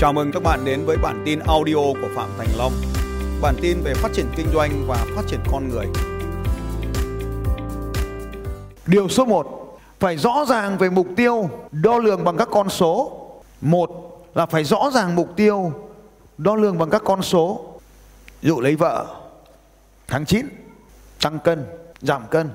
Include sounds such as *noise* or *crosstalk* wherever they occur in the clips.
Chào mừng các bạn đến với bản tin audio của Phạm Thành Long. Bản tin về phát triển kinh doanh và phát triển con người. Điều số 1, phải rõ ràng về mục tiêu, đo lường bằng các con số. Một là phải rõ ràng mục tiêu, đo lường bằng các con số. Ví dụ lấy vợ, tháng 9, tăng cân, giảm cân,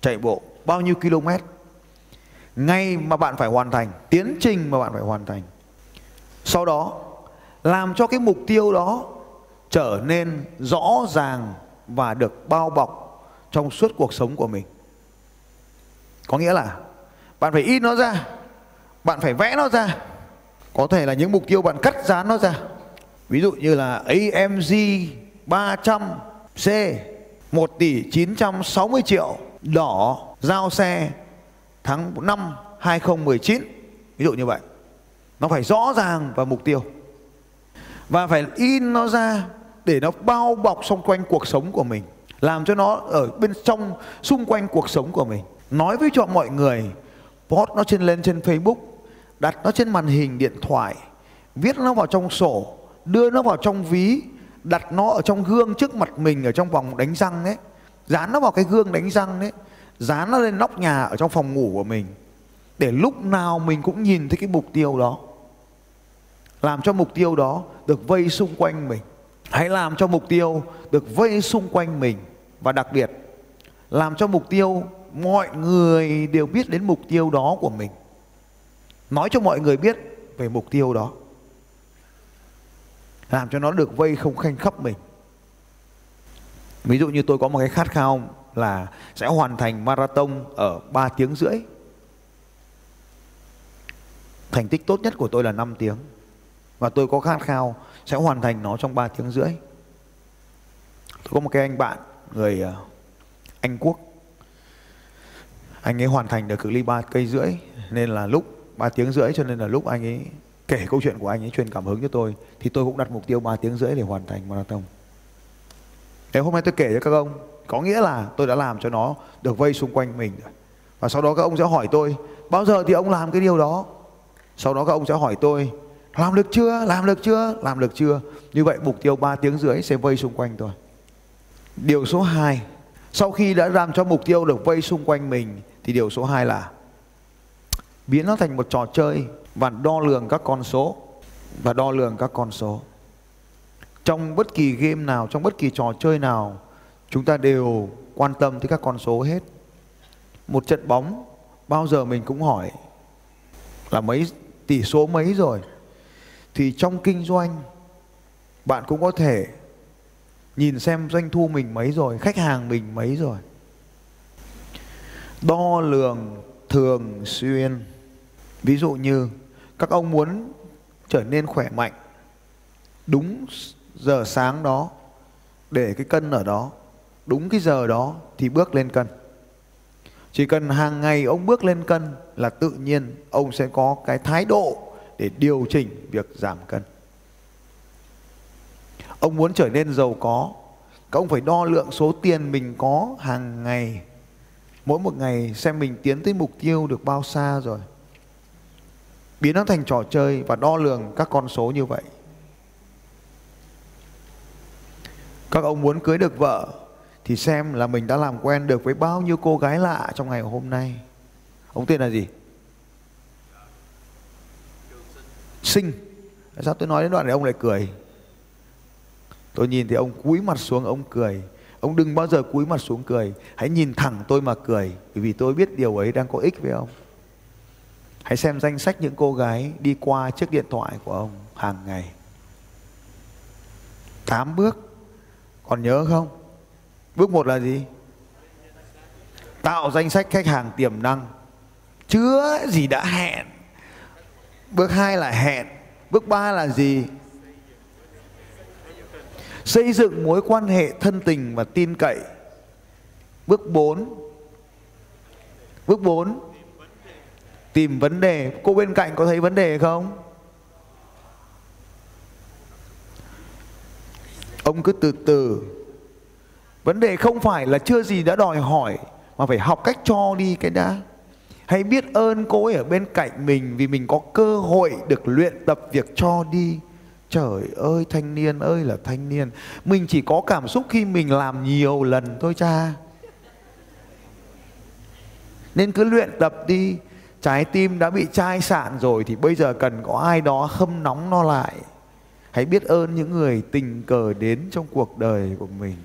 chạy bộ, bao nhiêu km. Ngay mà bạn phải hoàn thành, tiến trình mà bạn phải hoàn thành sau đó, làm cho cái mục tiêu đó trở nên rõ ràng và được bao bọc trong suốt cuộc sống của mình. Có nghĩa là bạn phải in nó ra, bạn phải vẽ nó ra. Có thể là những mục tiêu bạn cắt dán nó ra. Ví dụ như là AMG 300 C 1 tỷ 960 triệu đỏ giao xe tháng 5 2019 ví dụ như vậy nó phải rõ ràng và mục tiêu. Và phải in nó ra để nó bao bọc xung quanh cuộc sống của mình, làm cho nó ở bên trong, xung quanh cuộc sống của mình. Nói với cho mọi người, post nó trên, lên trên Facebook, đặt nó trên màn hình điện thoại, viết nó vào trong sổ, đưa nó vào trong ví, đặt nó ở trong gương trước mặt mình ở trong vòng đánh răng ấy, dán nó vào cái gương đánh răng đấy dán nó lên nóc nhà ở trong phòng ngủ của mình, để lúc nào mình cũng nhìn thấy cái mục tiêu đó làm cho mục tiêu đó được vây xung quanh mình. Hãy làm cho mục tiêu được vây xung quanh mình. Và đặc biệt, làm cho mục tiêu mọi người đều biết đến mục tiêu đó của mình. Nói cho mọi người biết về mục tiêu đó. Làm cho nó được vây không khanh khắp mình. Ví dụ như tôi có một cái khát khao là sẽ hoàn thành marathon ở 3 tiếng rưỡi. Thành tích tốt nhất của tôi là 5 tiếng và tôi có khát khao sẽ hoàn thành nó trong 3 tiếng rưỡi tôi có một cái anh bạn, người ờ, Anh Quốc anh ấy hoàn thành được cự ly 3 cây rưỡi, nên là lúc 3 tiếng rưỡi cho nên là lúc anh ấy kể câu chuyện của anh ấy, truyền cảm hứng cho tôi, thì tôi cũng đặt mục tiêu 3 tiếng rưỡi để hoàn thành marathon Thế hôm nay tôi kể cho các ông, có nghĩa là tôi đã làm cho nó được vây xung quanh mình rồi. Và sau đó các ông sẽ hỏi tôi, bao giờ thì ông làm cái điều đó? Sau đó các ông sẽ hỏi tôi làm được chưa? Làm được chưa? Làm được chưa? Như vậy, mục tiêu 3 tiếng rưỡi sẽ vây xung quanh tôi. Điều số 2 sau khi đã làm cho mục tiêu được vây xung quanh mình, thì điều số 2 là biến nó thành một trò chơi và đo lường các con số, và đo lường các con số. Trong bất kỳ game nào, trong bất kỳ trò chơi nào, chúng ta đều quan tâm tới các con số hết. Một trận bóng, bao giờ mình cũng hỏi là mấy, tỷ số mấy rồi? Thì trong kinh doanh, bạn cũng có thể nhìn xem doanh thu mình mấy rồi, khách hàng mình mấy rồi. Đo lường thường xuyên. Ví dụ như, các ông muốn trở nên khỏe mạnh, đúng giờ sáng đó, để cái cân ở đó, đúng cái giờ đó thì bước lên cân. Chỉ cần hàng ngày ông bước lên cân là tự nhiên ông sẽ có cái thái độ để điều chỉnh việc giảm cân. Ông muốn trở nên giàu có, các ông phải đo lượng số tiền mình có hàng ngày. Mỗi một ngày xem mình tiến tới mục tiêu được bao xa rồi. Biến nó thành trò chơi và đo lường các con số như vậy. Các ông muốn cưới được vợ thì xem là mình đã làm quen được với bao nhiêu cô gái lạ trong ngày hôm nay. Ông tên là gì? Sinh. Sao tôi nói đến đoạn này, ông lại cười? Tôi nhìn thì ông cúi mặt xuống, ông cười. Ông đừng bao giờ cúi mặt xuống cười. Hãy nhìn thẳng tôi mà cười, bởi vì tôi biết điều ấy đang có ích với ông. Hãy xem danh sách những cô gái đi qua chiếc điện thoại của ông hàng ngày. Tám bước. Còn nhớ không? Bước một là gì? Tạo danh sách khách hàng tiềm năng. Chứa gì đã hẹn? Bước hai là hẹn. Bước ba là gì? Xây dựng mối quan hệ thân tình và tin cậy. Bước 4 Bước 4 Tìm vấn đề Cô bên cạnh có thấy vấn đề không? Ông cứ từ từ Vấn đề không phải là chưa gì đã đòi hỏi, Mà phải học cách cho đi cái đã hãy biết ơn cô ấy ở bên cạnh mình vì mình có cơ hội được luyện tập việc cho đi. Trời ơi, thanh niên ơi là thanh niên. Mình chỉ có cảm xúc khi mình làm nhiều lần thôi cha. Nên cứ luyện tập đi. Trái tim đã bị chai sạn rồi thì bây giờ cần có ai đó hâm nóng nó lại. Hãy biết ơn những người tình cờ đến trong cuộc đời của mình.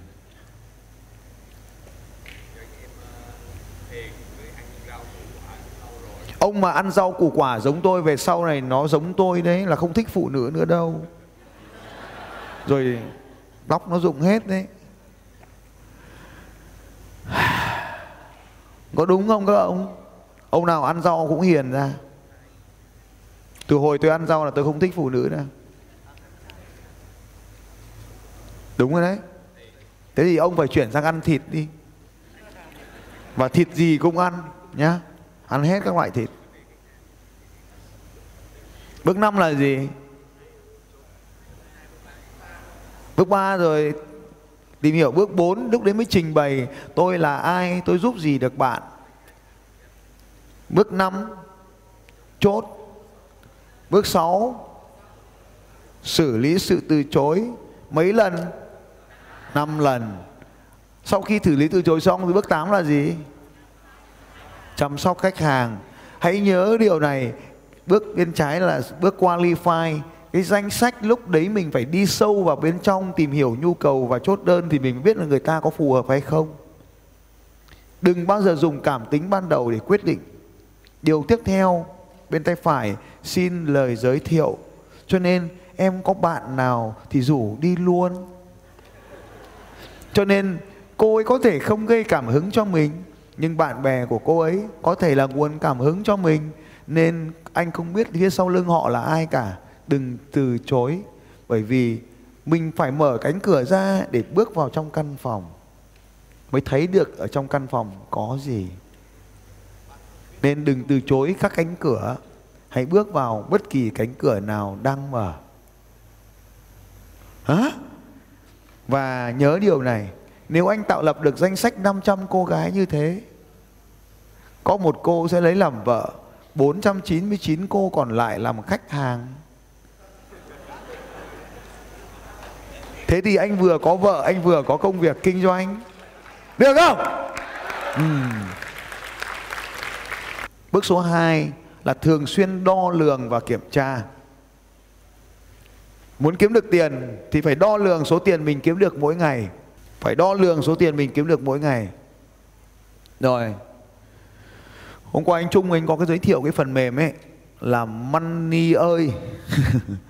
Ông mà ăn rau củ quả giống tôi về sau này nó giống tôi đấy, là không thích phụ nữ nữa đâu. Rồi tóc nó rụng hết đấy. Có đúng không các ông? Ông nào ăn rau cũng hiền ra. Từ hồi tôi ăn rau là tôi không thích phụ nữ nữa. Đúng rồi đấy. Thế thì ông phải chuyển sang ăn thịt đi. Và thịt gì cũng ăn, nhá ăn hết các loại thịt. Bước năm là gì? Bước ba rồi, tìm hiểu bước 4 lúc đấy mới trình bày, tôi là ai, tôi giúp gì được bạn. Bước 5 chốt. Bước 6 xử lý sự từ chối mấy lần? 5 lần. Sau khi xử lý từ chối xong thì bước 8 là gì? Chăm sóc khách hàng. Hãy nhớ điều này. Bước bên trái là bước qualify. Cái danh sách lúc đấy mình phải đi sâu vào bên trong tìm hiểu nhu cầu và chốt đơn thì mình biết là người ta có phù hợp hay không. Đừng bao giờ dùng cảm tính ban đầu để quyết định. Điều tiếp theo, bên tay phải, xin lời giới thiệu. Cho nên, em có bạn nào thì rủ đi luôn. Cho nên, cô ấy có thể không gây cảm hứng cho mình nhưng bạn bè của cô ấy có thể là nguồn cảm hứng cho mình, nên anh không biết phía sau lưng họ là ai cả. Đừng từ chối, bởi vì mình phải mở cánh cửa ra để bước vào trong căn phòng. Mới thấy được ở trong căn phòng có gì. Nên đừng từ chối các cánh cửa. Hãy bước vào bất kỳ cánh cửa nào đang mở. Hả? Và nhớ điều này nếu anh tạo lập được danh sách 500 cô gái như thế có một cô sẽ lấy làm vợ 499 cô còn lại làm khách hàng Thế thì anh vừa có vợ, anh vừa có công việc kinh doanh. Được không? Uhm. Bước số 2 là thường xuyên đo lường và kiểm tra. Muốn kiếm được tiền thì phải đo lường số tiền mình kiếm được mỗi ngày. Phải đo lường số tiền mình kiếm được mỗi ngày. Rồi. Hôm qua anh Trung anh có cái giới thiệu cái phần mềm ấy là Money ơi. *laughs*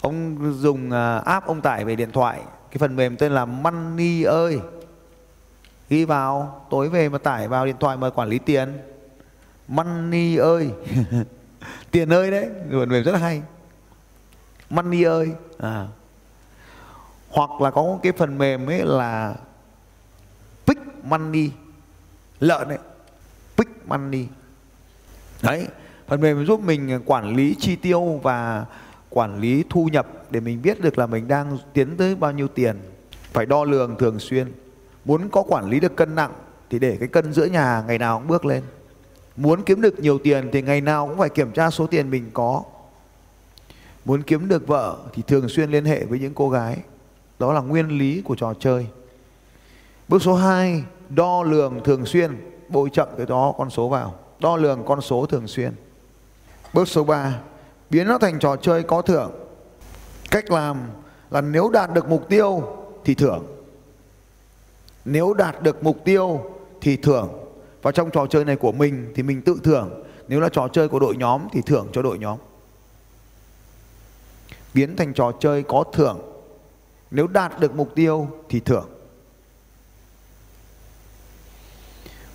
ông dùng à, app ông tải về điện thoại cái phần mềm tên là Money ơi ghi vào tối về mà tải vào điện thoại mà quản lý tiền Money ơi *laughs* tiền ơi đấy phần mềm rất là hay Money ơi à hoặc là có cái phần mềm ấy là Pick Money, lợn đấy Pick Money. Đấy, phần mềm giúp mình quản lý chi tiêu và quản lý thu nhập để mình biết được là mình đang tiến tới bao nhiêu tiền. Phải đo lường thường xuyên. Muốn có quản lý được cân nặng thì để cái cân giữa nhà ngày nào cũng bước lên. Muốn kiếm được nhiều tiền thì ngày nào cũng phải kiểm tra số tiền mình có. Muốn kiếm được vợ thì thường xuyên liên hệ với những cô gái đó là nguyên lý của trò chơi. Bước số 2 đo lường thường xuyên, bội chậm cái đó con số vào. Đo lường con số thường xuyên. Bước số 3 biến nó thành trò chơi có thưởng. Cách làm là nếu đạt được mục tiêu thì thưởng. Nếu đạt được mục tiêu thì thưởng. Và trong trò chơi này của mình thì mình tự thưởng. Nếu là trò chơi của đội nhóm thì thưởng cho đội nhóm. Biến thành trò chơi có thưởng nếu đạt được mục tiêu thì thưởng.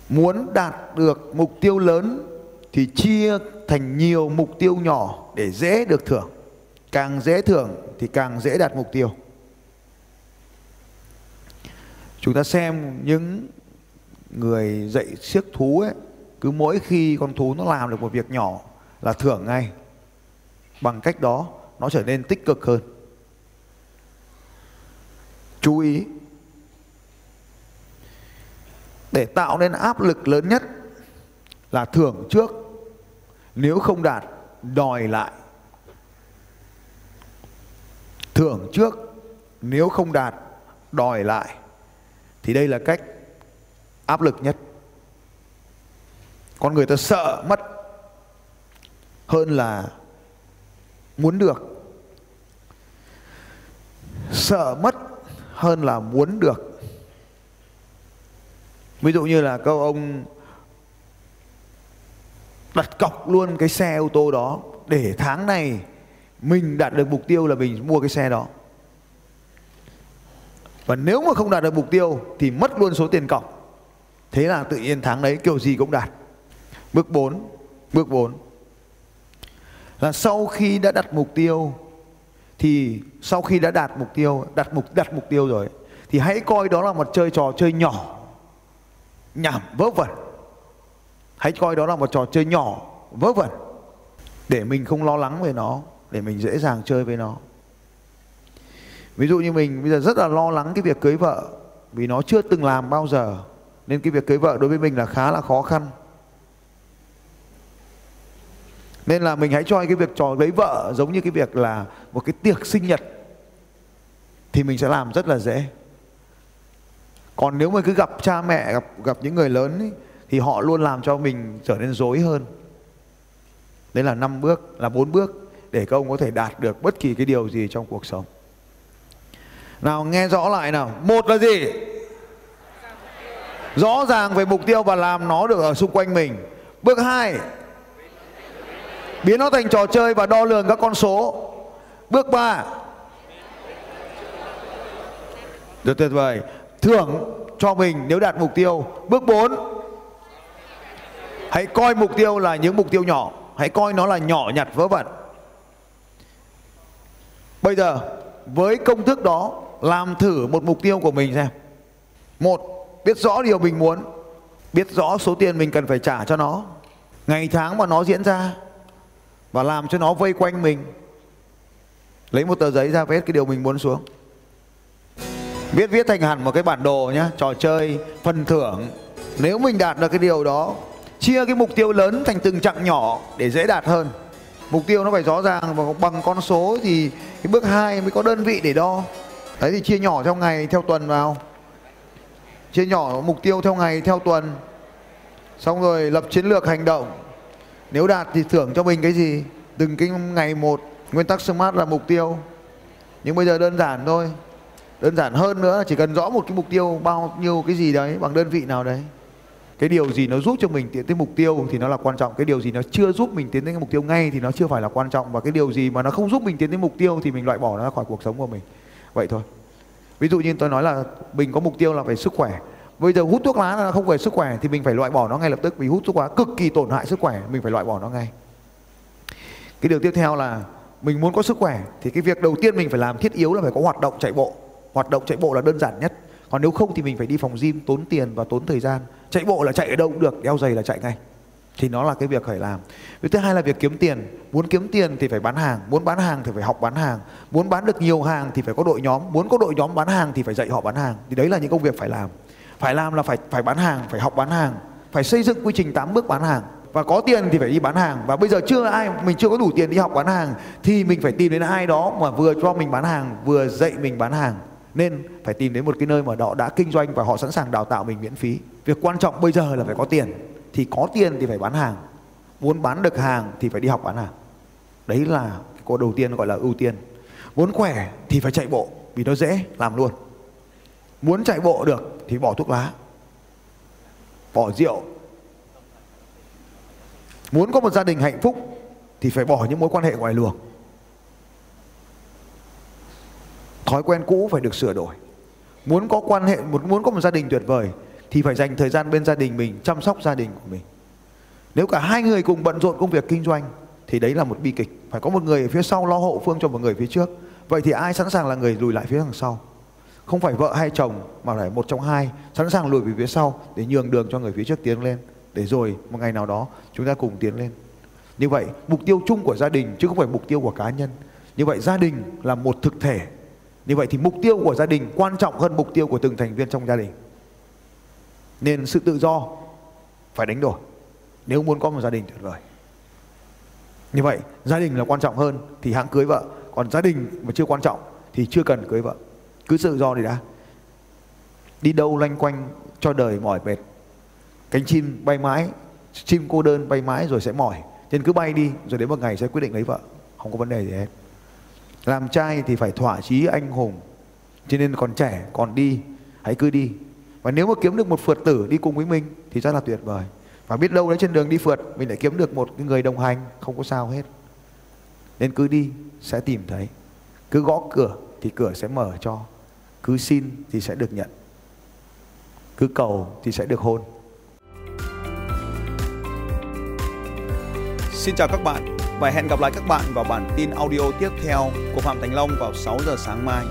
Muốn đạt được mục tiêu lớn thì chia thành nhiều mục tiêu nhỏ để dễ được thưởng. Càng dễ thưởng thì càng dễ đạt mục tiêu. Chúng ta xem những người dạy siếc thú ấy, cứ mỗi khi con thú nó làm được một việc nhỏ là thưởng ngay. Bằng cách đó, nó trở nên tích cực hơn chú ý. Để tạo nên áp lực lớn nhất là thưởng trước. Nếu không đạt, đòi lại. Thưởng trước, nếu không đạt, đòi lại. Thì đây là cách áp lực nhất. Con người ta sợ mất hơn là muốn được. Sợ mất hơn là muốn được. Ví dụ như là câu ông đặt cọc luôn cái xe ô tô đó để tháng này mình đạt được mục tiêu là mình mua cái xe đó. Và nếu mà không đạt được mục tiêu thì mất luôn số tiền cọc. Thế là tự nhiên tháng đấy kiểu gì cũng đạt. Bước 4 bước 4 là sau khi đã đặt mục tiêu thì sau khi đã đạt mục tiêu đặt mục đặt mục tiêu rồi, thì hãy coi đó là một chơi trò chơi nhỏ, nhảm, vớ vẩn. Hãy coi đó là một trò chơi nhỏ, vớ vẩn, để mình không lo lắng về nó, để mình dễ dàng chơi với nó. Ví dụ như mình bây giờ rất là lo lắng cái việc cưới vợ, vì nó chưa từng làm bao giờ, nên cái việc cưới vợ đối với mình là khá là khó khăn nên là mình hãy cho cái việc trò lấy vợ giống như cái việc là một cái tiệc sinh nhật thì mình sẽ làm rất là dễ. Còn nếu mà cứ gặp cha mẹ gặp gặp những người lớn ấy, thì họ luôn làm cho mình trở nên dối hơn. Đấy là năm bước là bốn bước để các ông có thể đạt được bất kỳ cái điều gì trong cuộc sống. Nào nghe rõ lại nào. Một là gì? Rõ ràng về mục tiêu và làm nó được ở xung quanh mình. Bước hai biến nó thành trò chơi và đo lường các con số. Bước ba. Rất tuyệt vời. Thưởng cho mình nếu đạt mục tiêu. Bước 4 hãy coi mục tiêu là những mục tiêu nhỏ. Hãy coi nó là nhỏ nhặt vớ vẩn. Bây giờ, với công thức đó, làm thử một mục tiêu của mình xem. Một, biết rõ điều mình muốn. Biết rõ số tiền mình cần phải trả cho nó. Ngày tháng mà nó diễn ra và làm cho nó vây quanh mình. Lấy một tờ giấy ra viết cái điều mình muốn xuống. Viết viết thành hẳn một cái bản đồ nhé trò chơi, phần thưởng. Nếu mình đạt được cái điều đó, chia cái mục tiêu lớn thành từng chặng nhỏ để dễ đạt hơn. Mục tiêu nó phải rõ ràng và bằng con số thì cái bước 2 mới có đơn vị để đo. Đấy thì chia nhỏ theo ngày, theo tuần vào. Chia nhỏ mục tiêu theo ngày, theo tuần. Xong rồi lập chiến lược hành động nếu đạt thì thưởng cho mình cái gì? Từng cái ngày một, nguyên tắc smart là mục tiêu. Nhưng bây giờ đơn giản thôi. Đơn giản hơn nữa, chỉ cần rõ một cái mục tiêu bao nhiêu cái gì đấy bằng đơn vị nào đấy. Cái điều gì nó giúp cho mình tiến tới mục tiêu thì nó là quan trọng. Cái điều gì nó chưa giúp mình tiến tới cái mục tiêu ngay thì nó chưa phải là quan trọng. Và cái điều gì mà nó không giúp mình tiến tới mục tiêu thì mình loại bỏ nó ra khỏi cuộc sống của mình. Vậy thôi. Ví dụ như tôi nói là mình có mục tiêu là về sức khỏe bây giờ hút thuốc lá là không về sức khỏe thì mình phải loại bỏ nó ngay lập tức. Vì hút thuốc lá cực kỳ tổn hại sức khỏe, mình phải loại bỏ nó ngay. Cái điều tiếp theo là mình muốn có sức khỏe thì cái việc đầu tiên mình phải làm thiết yếu là phải có hoạt động chạy bộ. Hoạt động chạy bộ là đơn giản nhất. Còn nếu không thì mình phải đi phòng gym, tốn tiền và tốn thời gian. Chạy bộ là chạy ở đâu cũng được, đeo giày là chạy ngay. Thì nó là cái việc phải làm. Việc thứ hai là việc kiếm tiền. Muốn kiếm tiền thì phải bán hàng. Muốn bán hàng thì phải học bán hàng. Muốn bán được nhiều hàng thì phải có đội nhóm. Muốn có đội nhóm bán hàng thì phải dạy họ bán hàng. Thì đấy là những công việc phải làm phải làm là phải phải bán hàng, phải học bán hàng, phải xây dựng quy trình 8 bước bán hàng. Và có tiền thì phải đi bán hàng. Và bây giờ chưa ai, mình chưa có đủ tiền đi học bán hàng, thì mình phải tìm đến ai đó mà vừa cho mình bán hàng, vừa dạy mình bán hàng. Nên phải tìm đến một cái nơi mà họ đã kinh doanh và họ sẵn sàng đào tạo mình miễn phí. Việc quan trọng bây giờ là phải có tiền. Thì có tiền thì phải bán hàng. Muốn bán được hàng thì phải đi học bán hàng. Đấy là cái đầu tiên gọi là ưu tiên. Muốn khỏe thì phải chạy bộ, vì nó dễ làm luôn. Muốn chạy bộ được thì bỏ thuốc lá, bỏ rượu. Muốn có một gia đình hạnh phúc thì phải bỏ những mối quan hệ ngoài luồng. Thói quen cũ phải được sửa đổi. Muốn có quan hệ một muốn có một gia đình tuyệt vời thì phải dành thời gian bên gia đình mình, chăm sóc gia đình của mình. Nếu cả hai người cùng bận rộn công việc kinh doanh thì đấy là một bi kịch. Phải có một người ở phía sau lo hậu phương cho một người phía trước. Vậy thì ai sẵn sàng là người lùi lại phía đằng sau? Không phải vợ hay chồng, mà phải một trong hai, sẵn sàng lùi về phía sau để nhường đường cho người phía trước tiến lên. Để rồi, một ngày nào đó, chúng ta cùng tiến lên. Như vậy, mục tiêu chung của gia đình, chứ không phải mục tiêu của cá nhân. Như vậy, gia đình là một thực thể. Như vậy thì mục tiêu của gia đình quan trọng hơn mục tiêu của từng thành viên trong gia đình. Nên sự tự do phải đánh đổi. Nếu muốn có một gia đình tuyệt vời. Như vậy, gia đình là quan trọng hơn thì hãng cưới vợ. Còn gia đình mà chưa quan trọng thì chưa cần cưới vợ cứ tự do đi đã. Đi đâu loanh quanh cho đời mỏi mệt. Cánh chim bay mãi, chim cô đơn bay mãi rồi sẽ mỏi. Nên cứ bay đi, rồi đến một ngày sẽ quyết định lấy vợ. Không có vấn đề gì hết. Làm trai thì phải thỏa chí anh hùng. Cho nên còn trẻ, còn đi, hãy cứ đi. Và nếu mà kiếm được một phượt tử đi cùng với mình thì rất là tuyệt vời. Và biết đâu đấy trên đường đi phượt, mình lại kiếm được một người đồng hành, không có sao hết. Nên cứ đi, sẽ tìm thấy. Cứ gõ cửa thì cửa sẽ mở cho cứ xin thì sẽ được nhận cứ cầu thì sẽ được hôn Xin chào các bạn và hẹn gặp lại các bạn vào bản tin audio tiếp theo của Phạm Thành Long vào 6 giờ sáng mai.